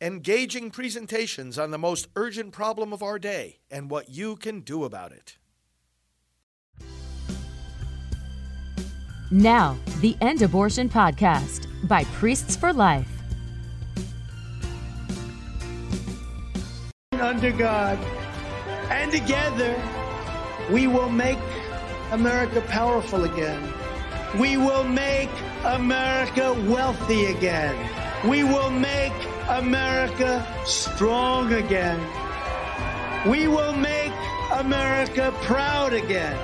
engaging presentations on the most urgent problem of our day and what you can do about it. Now, the End Abortion Podcast by Priests for Life. Under God, and together we will make America powerful again. We will make America wealthy again. We will make America strong again. We will make America proud again.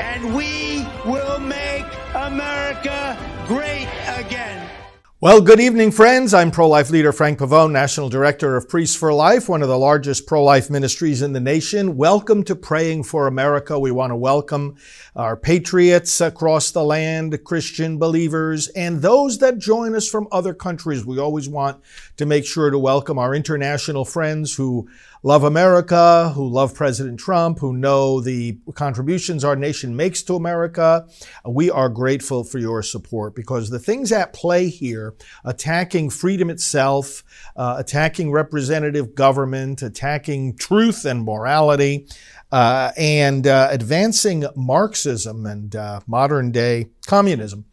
And we will make America great again. Well, good evening, friends. I'm pro life leader Frank Pavone, National Director of Priests for Life, one of the largest pro life ministries in the nation. Welcome to Praying for America. We want to welcome our patriots across the land, Christian believers, and those that join us from other countries. We always want to make sure to welcome our international friends who love America, who love President Trump, who know the contributions our nation makes to America. We are grateful for your support because the things at play here, attacking freedom itself, uh, attacking representative government, attacking truth and morality, uh, and uh, advancing Marxism and uh, modern day communism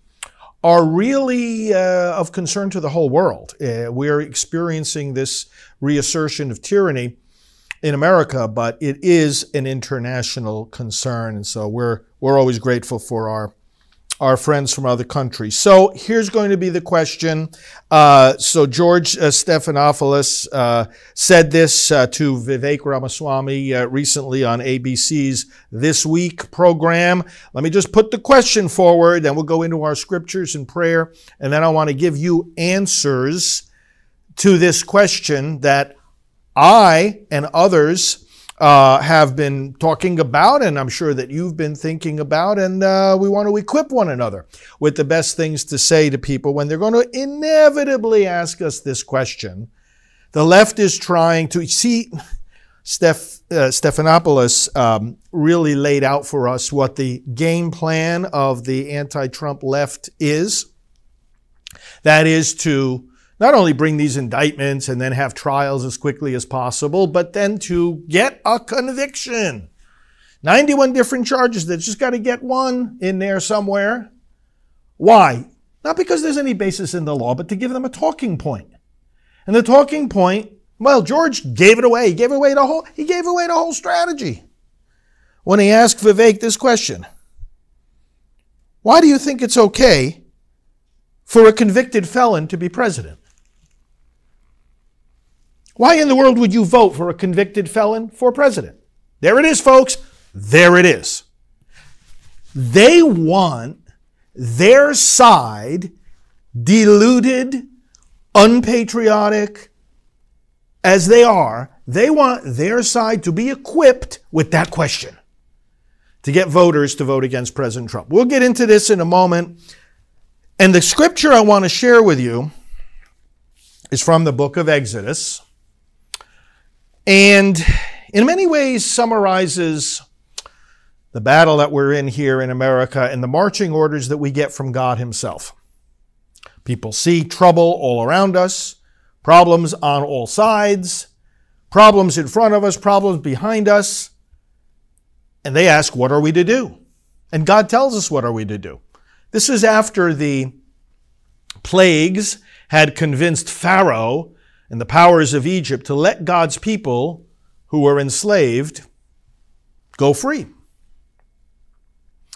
are really uh, of concern to the whole world. Uh, we're experiencing this reassertion of tyranny in America, but it is an international concern. And so we're, we're always grateful for our, our friends from other countries. So here's going to be the question. Uh, so George uh, Stephanopoulos uh, said this uh, to Vivek Ramaswamy uh, recently on ABC's This Week program. Let me just put the question forward, and we'll go into our scriptures and prayer, and then I want to give you answers to this question that I and others uh, have been talking about, and I'm sure that you've been thinking about, and uh, we want to equip one another with the best things to say to people when they're going to inevitably ask us this question. The left is trying to see. Steph, uh, Stephanopoulos um, really laid out for us what the game plan of the anti Trump left is. That is to not only bring these indictments and then have trials as quickly as possible, but then to get a conviction. 91 different charges. They've just got to get one in there somewhere. Why? Not because there's any basis in the law, but to give them a talking point. And the talking point, well, George gave it away. He gave away the whole, he gave away the whole strategy. When he asked Vivek this question, why do you think it's okay for a convicted felon to be president? Why in the world would you vote for a convicted felon for president? There it is, folks. There it is. They want their side deluded, unpatriotic as they are. They want their side to be equipped with that question to get voters to vote against President Trump. We'll get into this in a moment. And the scripture I want to share with you is from the book of Exodus and in many ways summarizes the battle that we're in here in America and the marching orders that we get from God Himself. People see trouble all around us, problems on all sides, problems in front of us, problems behind us, and they ask, What are we to do? And God tells us what are we to do. This is after the plagues had convinced Pharaoh and the powers of Egypt to let God's people who were enslaved go free.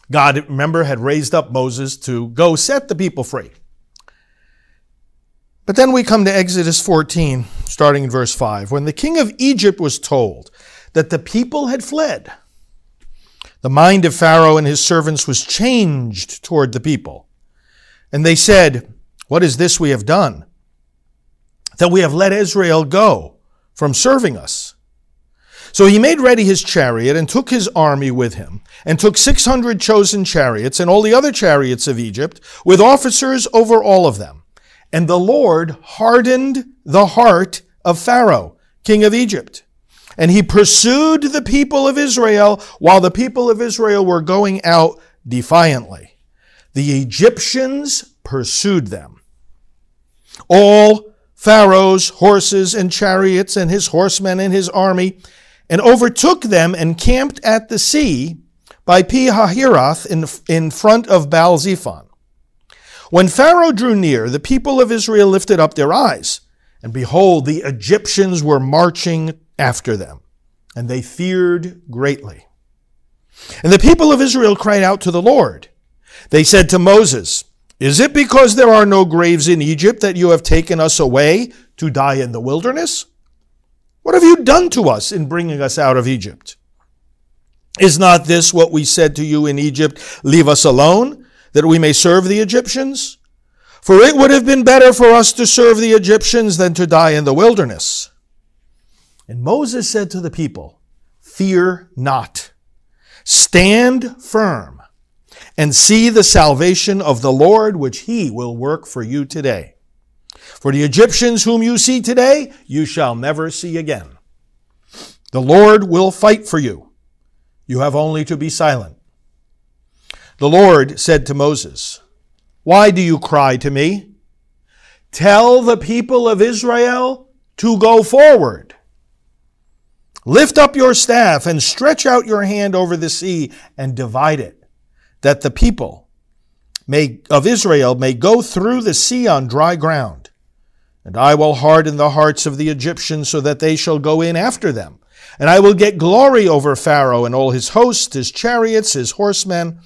God, remember, had raised up Moses to go set the people free. But then we come to Exodus 14, starting in verse 5. When the king of Egypt was told that the people had fled, the mind of Pharaoh and his servants was changed toward the people. And they said, What is this we have done? That we have let Israel go from serving us. So he made ready his chariot and took his army with him, and took 600 chosen chariots and all the other chariots of Egypt, with officers over all of them. And the Lord hardened the heart of Pharaoh, king of Egypt. And he pursued the people of Israel while the people of Israel were going out defiantly. The Egyptians pursued them. All Pharaoh's horses and chariots and his horsemen and his army, and overtook them and camped at the sea by Pi Hahiroth in, in front of Baal Zephon. When Pharaoh drew near, the people of Israel lifted up their eyes, and behold, the Egyptians were marching after them, and they feared greatly. And the people of Israel cried out to the Lord. They said to Moses, is it because there are no graves in Egypt that you have taken us away to die in the wilderness? What have you done to us in bringing us out of Egypt? Is not this what we said to you in Egypt? Leave us alone, that we may serve the Egyptians? For it would have been better for us to serve the Egyptians than to die in the wilderness. And Moses said to the people, Fear not. Stand firm and see the salvation of the Lord, which he will work for you today. For the Egyptians whom you see today, you shall never see again. The Lord will fight for you. You have only to be silent. The Lord said to Moses, Why do you cry to me? Tell the people of Israel to go forward. Lift up your staff and stretch out your hand over the sea and divide it that the people may, of Israel may go through the sea on dry ground. And I will harden the hearts of the Egyptians so that they shall go in after them. And I will get glory over Pharaoh and all his hosts, his chariots, his horsemen.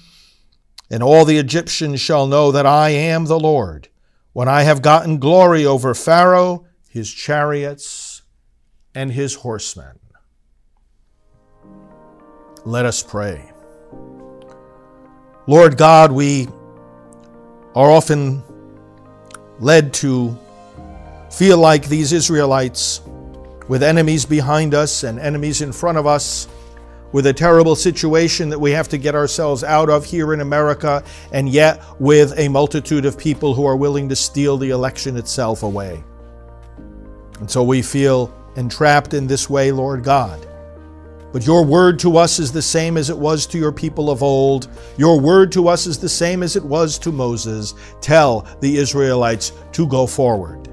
And all the Egyptians shall know that I am the Lord, when I have gotten glory over Pharaoh, his chariots, and his horsemen. Let us pray. Lord God, we are often led to feel like these Israelites, with enemies behind us and enemies in front of us, with a terrible situation that we have to get ourselves out of here in America, and yet with a multitude of people who are willing to steal the election itself away. And so we feel entrapped in this way, Lord God. But your word to us is the same as it was to your people of old. Your word to us is the same as it was to Moses. Tell the Israelites to go forward.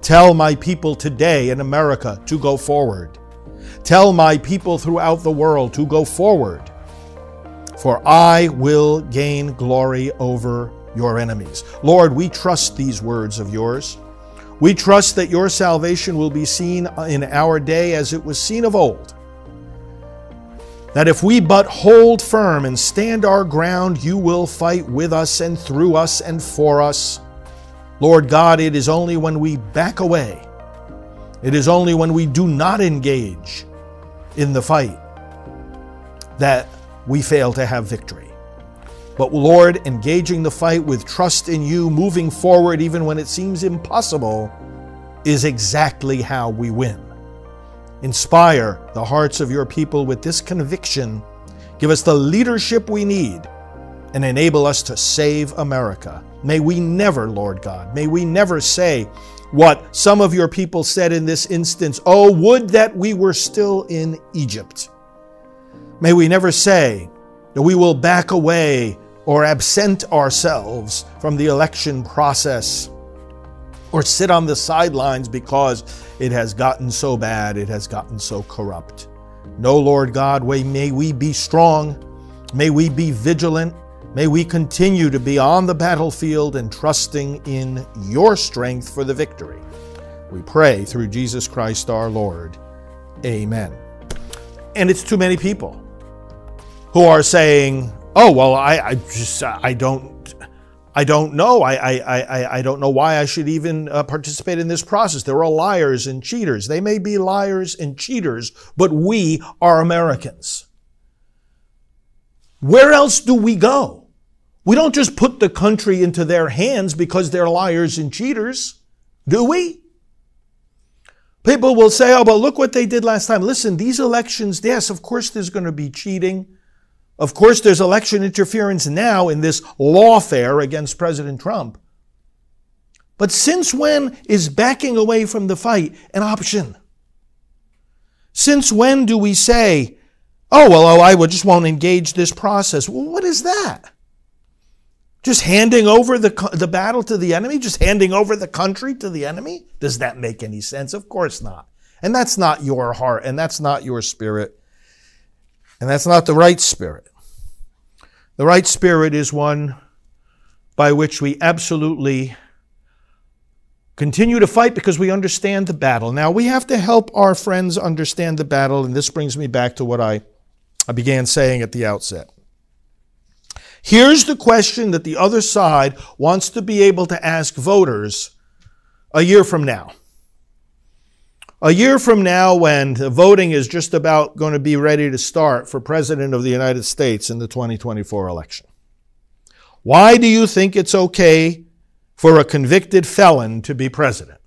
Tell my people today in America to go forward. Tell my people throughout the world to go forward. For I will gain glory over your enemies. Lord, we trust these words of yours. We trust that your salvation will be seen in our day as it was seen of old that if we but hold firm and stand our ground, you will fight with us and through us and for us. Lord God, it is only when we back away, it is only when we do not engage in the fight that we fail to have victory. But Lord, engaging the fight with trust in you, moving forward even when it seems impossible, is exactly how we win. Inspire the hearts of your people with this conviction. Give us the leadership we need and enable us to save America. May we never, Lord God, may we never say what some of your people said in this instance Oh, would that we were still in Egypt. May we never say that we will back away or absent ourselves from the election process or sit on the sidelines because it has gotten so bad, it has gotten so corrupt. No, Lord God, may we be strong, may we be vigilant, may we continue to be on the battlefield and trusting in your strength for the victory. We pray through Jesus Christ our Lord. Amen. And it's too many people who are saying, oh, well, I, I just, I don't I don't know. I, I, I, I don't know why I should even uh, participate in this process. There are all liars and cheaters. They may be liars and cheaters, but we are Americans. Where else do we go? We don't just put the country into their hands because they're liars and cheaters, do we? People will say, oh, but look what they did last time. Listen, these elections, yes, of course there's going to be cheating. Of course, there's election interference now in this lawfare against President Trump. But since when is backing away from the fight an option? Since when do we say, oh, well, oh, I just won't engage this process? Well, what is that? Just handing over the, the battle to the enemy? Just handing over the country to the enemy? Does that make any sense? Of course not. And that's not your heart, and that's not your spirit, and that's not the right spirit. The right spirit is one by which we absolutely continue to fight because we understand the battle. Now, we have to help our friends understand the battle, and this brings me back to what I, I began saying at the outset. Here's the question that the other side wants to be able to ask voters a year from now. A year from now, when the voting is just about going to be ready to start for President of the United States in the 2024 election. Why do you think it's okay for a convicted felon to be president?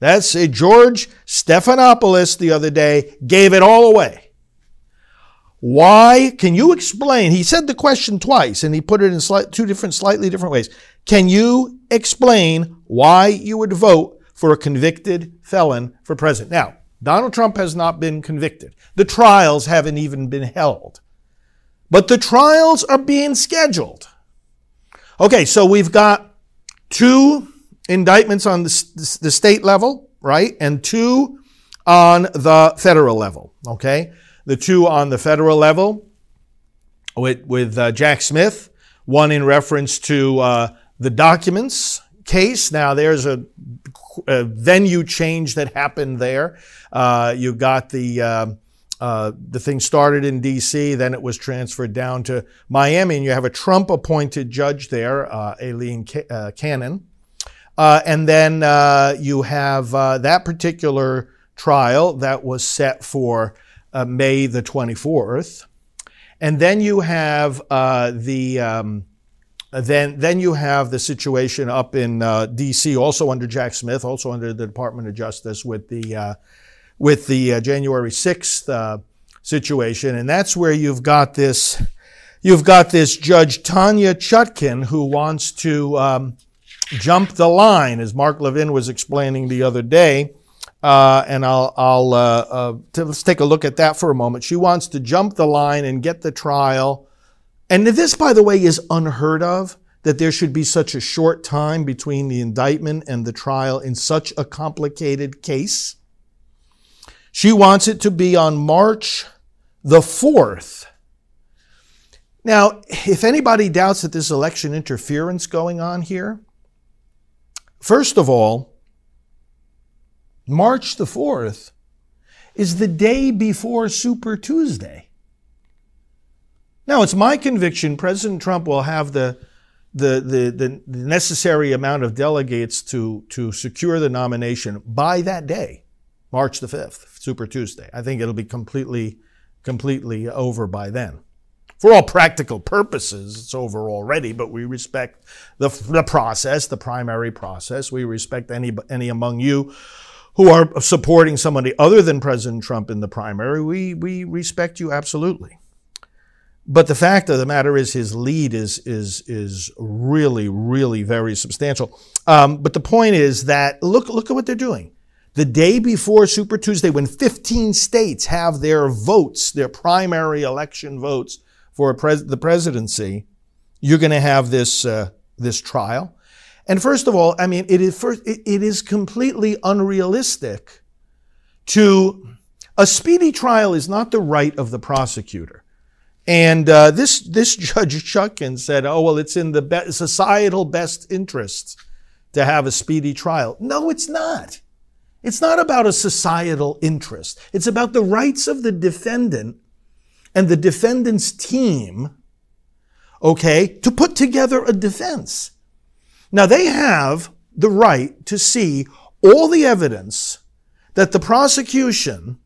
That's a George Stephanopoulos the other day gave it all away. Why? Can you explain? He said the question twice and he put it in slight, two different, slightly different ways. Can you explain why you would vote for a convicted felon for president? Now, Donald Trump has not been convicted. The trials haven't even been held. But the trials are being scheduled. Okay, so we've got two indictments on the, the state level, right? And two on the federal level, okay? the two on the federal level with, with uh, Jack Smith, one in reference to uh, the documents case. Now, there's a, a, venue change that happened there. Uh, you got the uh, uh, the thing started in D.C., then it was transferred down to Miami, and you have a Trump-appointed judge there, uh, Aileen Cannon, and then you have that particular trial that was set for uh, May the 24th. And then you have uh, the um, then then you have the situation up in uh, D.C. also under Jack Smith, also under the Department of Justice with the uh, with the uh, January 6th uh, situation, and that's where you've got this you've got this Judge Tanya Chutkan who wants to um, jump the line, as Mark Levin was explaining the other day. Uh, and I'll, I'll uh, uh, t- let's take a look at that for a moment. She wants to jump the line and get the trial. And this, by the way, is unheard of that there should be such a short time between the indictment and the trial in such a complicated case. She wants it to be on March the 4th. Now, if anybody doubts that there's election interference going on here, first of all, March the 4th, is the day before Super Tuesday. Now, it's my conviction President Trump will have the, the, the, the, necessary amount of delegates to, to secure the nomination by that day, March the 5th, Super Tuesday. I think it'll be completely, completely over by then. For all practical purposes, it's over already, but we respect the, the process, the primary process. We respect any, any among you who are supporting somebody other than President Trump in the primary, we, we respect you absolutely. But the fact of the matter is, his lead is is is really, really very substantial. Um, but the point is that look look at what they're doing. The day before Super Tuesday, when 15 states have their votes, their primary election votes for pres- the presidency, you're going to have this uh, this trial. And first of all, I mean, it is first, it, it is completely unrealistic to a speedy trial is not the right of the prosecutor. And uh, this this Judge Chutkan said, "Oh well, it's in the be- societal best interests to have a speedy trial." No, it's not. It's not about a societal interest. It's about the rights of the defendant and the defendant's team, okay, to put together a defense. Now, they have the right to see all the evidence that the prosecution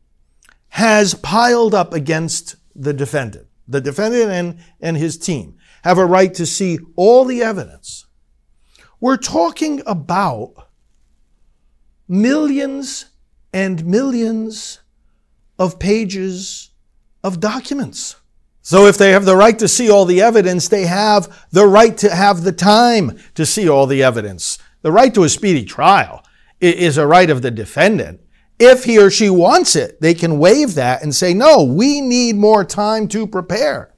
has piled up against the defendant. The defendant and, and his team have a right to see all the evidence. We're talking about millions and millions of pages of documents. So if they have the right to see all the evidence, they have the right to have the time to see all the evidence. The right to a speedy trial is a right of the defendant. If he or she wants it, they can waive that and say, no, we need more time to prepare.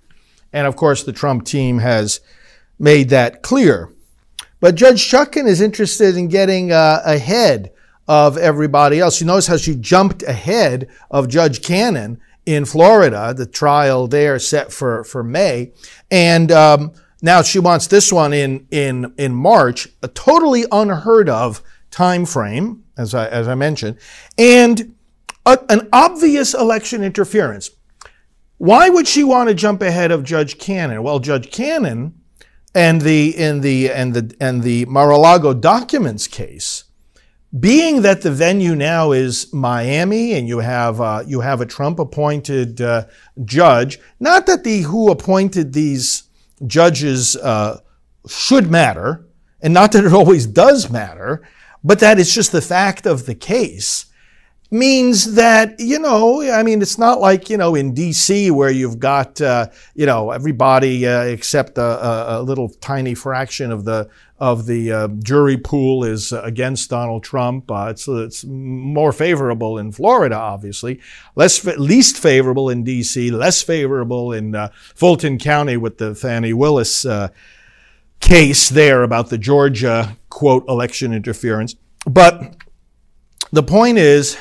And of course, the Trump team has made that clear. But Judge Chutkan is interested in getting uh, ahead of everybody else. You notice how she jumped ahead of Judge Cannon in Florida, the trial there set for, for May. And um, now she wants this one in, in, in March, a totally unheard of time frame, as I, as I mentioned, and a, an obvious election interference. Why would she want to jump ahead of Judge Cannon? Well, Judge Cannon and the in the and the and the Mar-a-Lago documents case, being that the venue now is Miami and you have uh, you have a Trump appointed uh, judge, not that the who appointed these judges uh, should matter, and not that it always does matter, but that it's just the fact of the case means that you know i mean it's not like you know in dc where you've got uh, you know everybody uh, except a, a, little tiny fraction of the of the uh, jury pool is against donald trump. Uh, it's, it's more favorable in florida obviously less least favorable in dc less favorable in uh, fulton county with the fani willis uh, case there about the georgia quote election interference. But the point is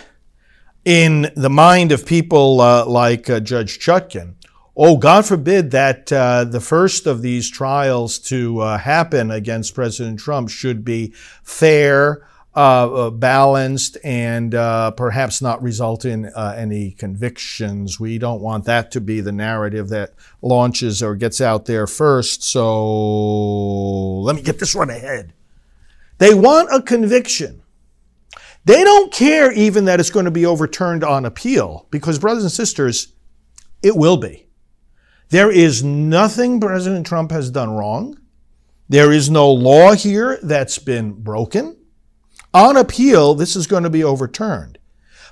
in the mind of people uh, like uh, Judge Chutkan, oh, God forbid that uh, the first of these trials to uh, happen against President Trump should be fair, uh, uh, balanced, and perhaps not result in any convictions. We don't want that to be the narrative that launches or gets out there first. So let me get this one ahead. They want a conviction. They don't care even that it's going to be overturned on appeal because, brothers and sisters, it will be. There is nothing President Trump has done wrong. There is no law here that's been broken. On appeal, this is going to be overturned.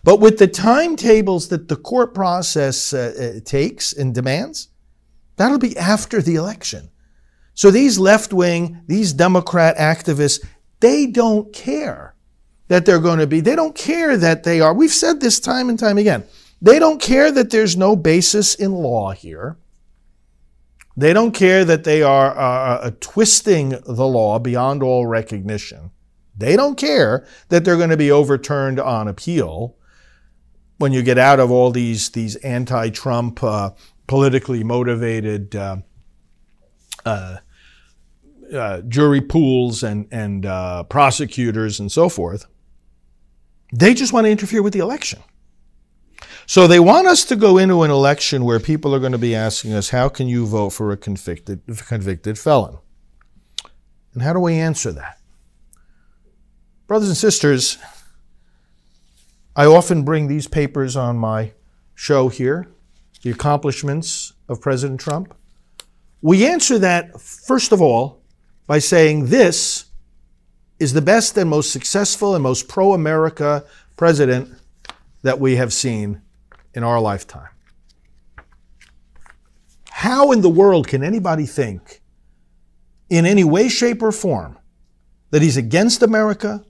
But with the timetables that the court process uh, uh takes and demands, that'll be after the election. So these left wing, these Democrat activists, they don't care that they're going to be. They don't care that they are. We've said this time and time again. They don't care that there's no basis in law here. They don't care that they are uh, uh, twisting the law beyond all recognition. They don't care that they're going to be overturned on appeal when you get out of all these, these anti Trump, uh, politically motivated uh, uh, uh, jury pools and, and prosecutors and so forth. They just want to interfere with the election. So they want us to go into an election where people are going to be asking us, how can you vote for a convicted, convicted felon? And how do we answer that? Brothers and sisters, I often bring these papers on my show here, the accomplishments of President Trump. We answer that, first of all, by saying this is the best and most successful and most pro America president that we have seen in our lifetime. How in the world can anybody think, in any way, shape, or form, that he's against America,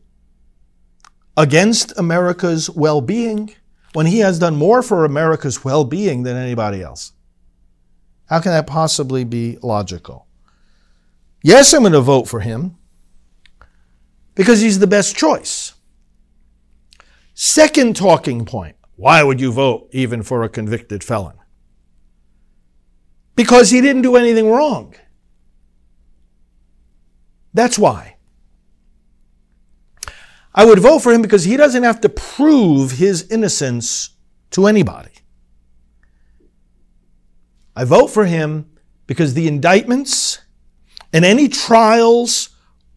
against America's well being, when he has done more for America's well being than anybody else? How can that possibly be logical? Yes, I'm going to vote for him because he's the best choice. Second talking point why would you vote even for a convicted felon? Because he didn't do anything wrong. That's why. I would vote for him because he doesn't have to prove his innocence to anybody. I vote for him because the indictments and any trials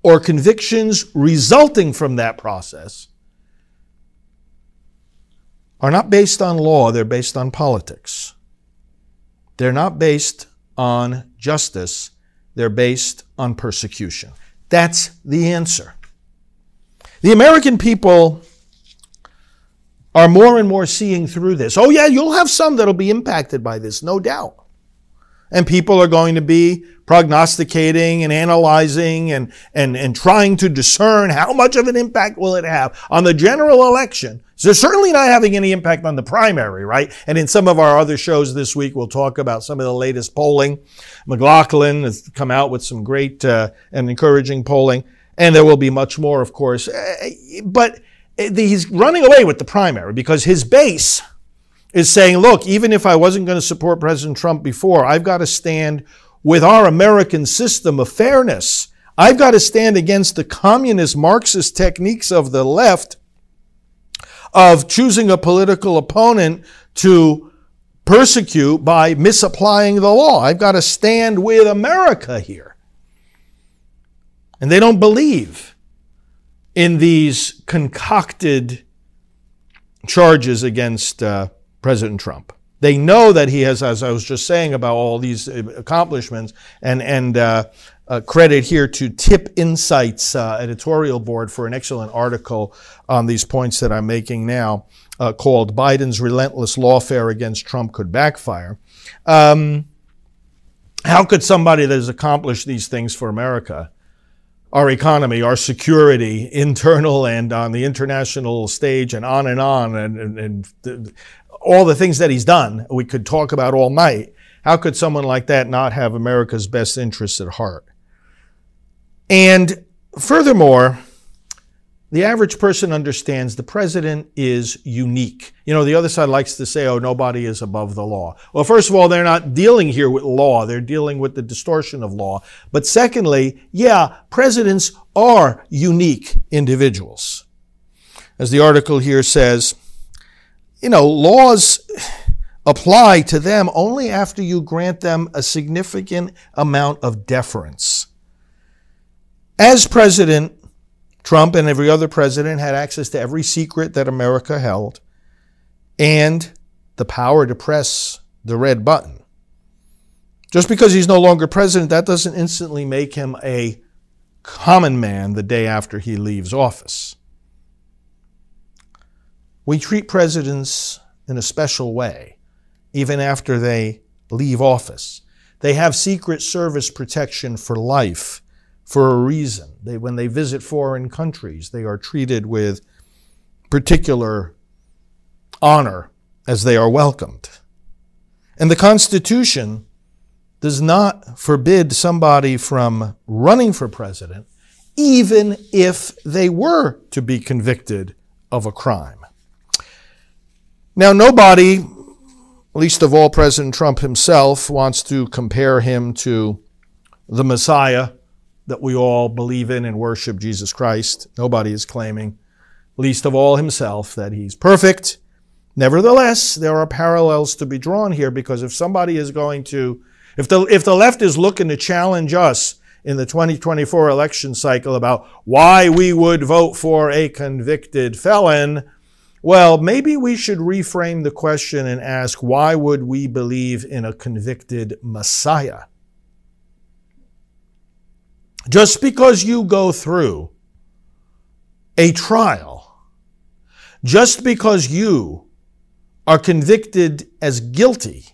or convictions resulting from that process are not based on law, they're based on politics. They're not based on justice, they're based on persecution. That's the answer. The American people are more and more seeing through this. Oh, yeah, you'll have some that'll be impacted by this, no doubt. And people are going to be prognosticating and analyzing and, and, and trying to discern how much of an impact will it have on the general election. So certainly not having any impact on the primary, right? And in some of our other shows this week, we'll talk about some of the latest polling. McLaughlin has come out with some great uh, and encouraging polling, and there will be much more, of course. Uh, but he's running away with the primary because his base is saying, look, even if I wasn't going to support President Trump before, I've got to stand with our American system of fairness. I've got to stand against the communist Marxist techniques of the left of choosing a political opponent to persecute by misapplying the law. I've got to stand with America here. And they don't believe in these concocted charges against uh, President Trump. They know that he has, as I was just saying about all these accomplishments, and and uh, uh, credit here to TIPP Insights uh, editorial board for an excellent article on these points that I'm making now, uh, called "Biden's Relentless Lawfare Against Trump Could Backfire." Um, how could somebody that has accomplished these things for America, our economy, our security, internal and on the international stage, and on and on, and, and, and all the things that he's done, we could talk about all night. How could someone like that not have America's best interests at heart? And furthermore, the average person understands the president is unique. You know, the other side likes to say, oh, nobody is above the law. Well, first of all, they're not dealing here with law. They're dealing with the distortion of law. But secondly, yeah, presidents are unique individuals. As the article here says, you know, laws apply to them only after you grant them a significant amount of deference. As President Trump and every other president had access to every secret that America held and the power to press the red button. Just because he's no longer president, that doesn't instantly make him a common man the day after he leaves office. We treat presidents in a special way, even after they leave office. They have Secret Service protection for life for a reason. They, when they visit foreign countries, they are treated with particular honor as they are welcomed. And the Constitution does not forbid somebody from running for president, even if they were to be convicted of a crime. Now, nobody, least of all President Trump himself, wants to compare him to the Messiah that we all believe in and worship, Jesus Christ. Nobody is claiming, least of all himself, that he's perfect. Nevertheless, there are parallels to be drawn here because if somebody is going to, if the, if the left is looking to challenge us in the 2024 election cycle about why we would vote for a convicted felon, well, maybe we should reframe the question and ask why would we believe in a convicted Messiah? Just because you go through a trial, just because you are convicted as guilty,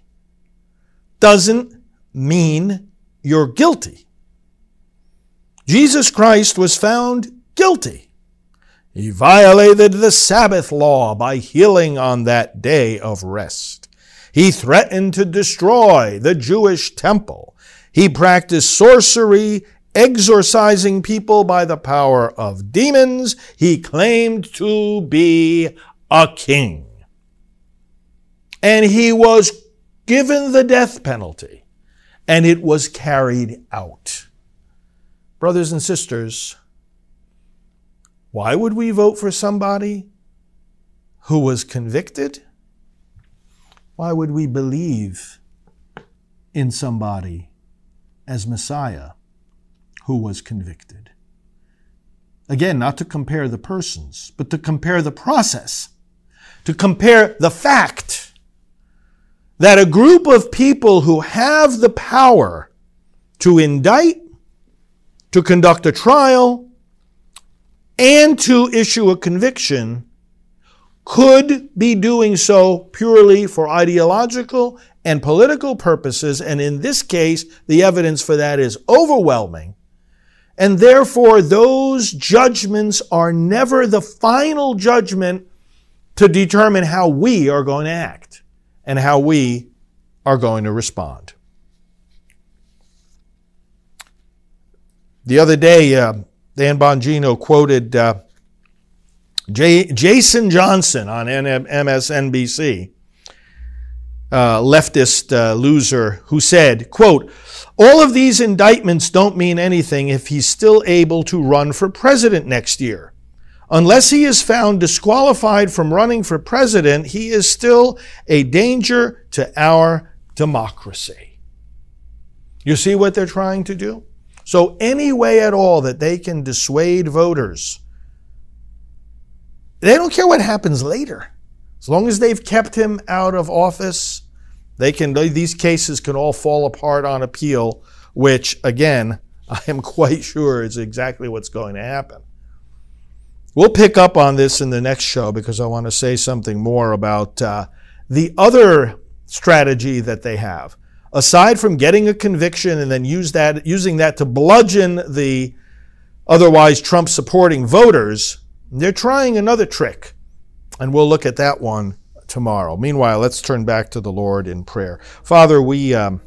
doesn't mean you're guilty. Jesus Christ was found guilty. He violated the Sabbath law by healing on that day of rest. He threatened to destroy the Jewish temple. He practiced sorcery, exorcising people by the power of demons. He claimed to be a king. And he was given the death penalty, and it was carried out. Brothers and sisters, why would we vote for somebody who was convicted? Why would we believe in somebody as Messiah who was convicted? Again, not to compare the persons, but to compare the process, to compare the fact that a group of people who have the power to indict, to conduct a trial, and to issue a conviction could be doing so purely for ideological and political purposes. And in this case, the evidence for that is overwhelming. And therefore, those judgments are never the final judgment to determine how we are going to act and how we are going to respond. The other day, uh, Dan Bongino quoted uh, J- Jason Johnson on MSNBC, uh, leftist uh, loser, who said, quote, all of these indictments don't mean anything if he's still able to run for president next year. Unless he is found disqualified from running for president, he is still a danger to our democracy. You see what they're trying to do? So, any way at all that they can dissuade voters, they don't care what happens later. As long as they've kept him out of office, they can these cases can all fall apart on appeal, which again, I am quite sure is exactly what's going to happen. We'll pick up on this in the next show because I want to say something more about uh, the other strategy that they have aside from getting a conviction and then use that, using that to bludgeon the otherwise Trump supporting voters, they're trying another trick. And we'll look at that one tomorrow. Meanwhile, let's turn back to the Lord in prayer. Father, we, um,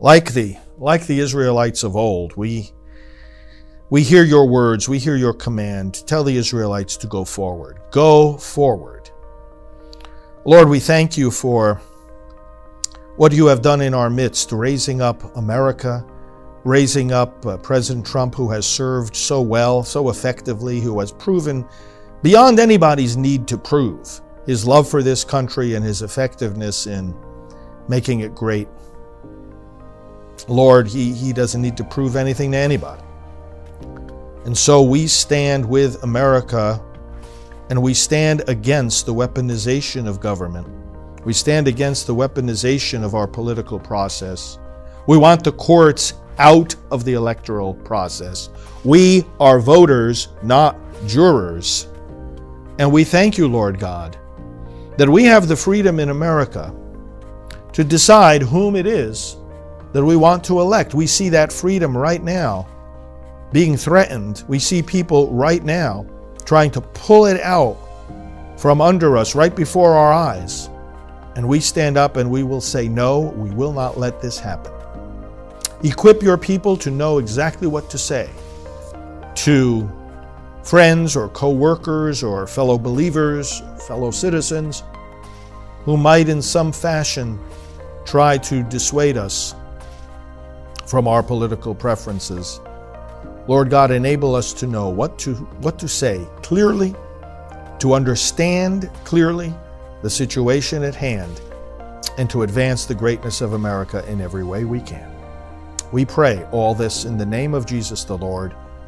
like the, like the Israelites of old, we, we hear your words, we hear your command. Tell the Israelites to go forward. Go forward. Lord, we thank you for what you have done in our midst, raising up America, raising up uh, President Trump, who has served so well, so effectively, who has proven beyond anybody's need to prove his love for this country and his effectiveness in making it great. Lord, he, he doesn't need to prove anything to anybody. And so we stand with America and we stand against the weaponization of government we stand against the weaponization of our political process. We want the courts out of the electoral process. We are voters, not jurors. And we thank you, Lord God, that we have the freedom in America to decide whom it is that we want to elect. We see that freedom right now being threatened. We see people right now trying to pull it out from under us right before our eyes. And we stand up and we will say, No, we will not let this happen. Equip your people to know exactly what to say to friends or co workers or fellow believers, fellow citizens who might in some fashion try to dissuade us from our political preferences. Lord God, enable us to know what to, what to say clearly, to understand clearly, the situation at hand and to advance the greatness of America in every way we can. We pray all this in the name of Jesus the Lord,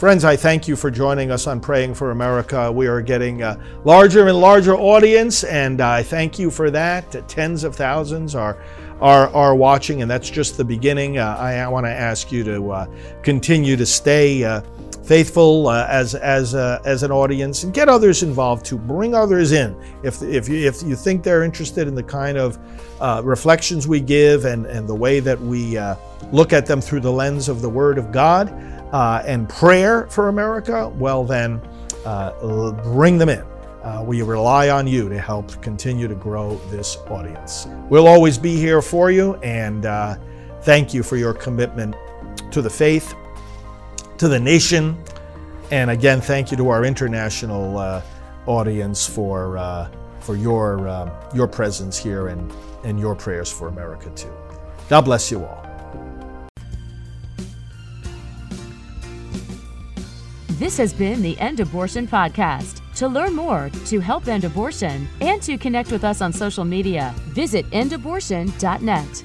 Friends, I thank you for joining us on Praying for America. We are getting a larger and larger audience, and I thank you for that. Tens of thousands are are, are watching, and that's just the beginning. Uh, I, I want to ask you to uh, continue to stay uh, faithful uh, as as uh, as an audience and get others involved to bring others in if if you if you think they're interested in the kind of uh, reflections we give and and the way that we uh, look at them through the lens of the Word of God uh, and prayer for America. Well, then uh, bring them in. we rely on you to help continue to grow this audience. We'll always be here for you, and thank you for your commitment to the faith to the nation. And again, thank you to our international uh, audience for, uh, for your, uh, your presence here and, and your prayers for America too. God bless you all. This has been the End Abortion Podcast. To learn more, to help end abortion, and to connect with us on social media, visit endabortion.net.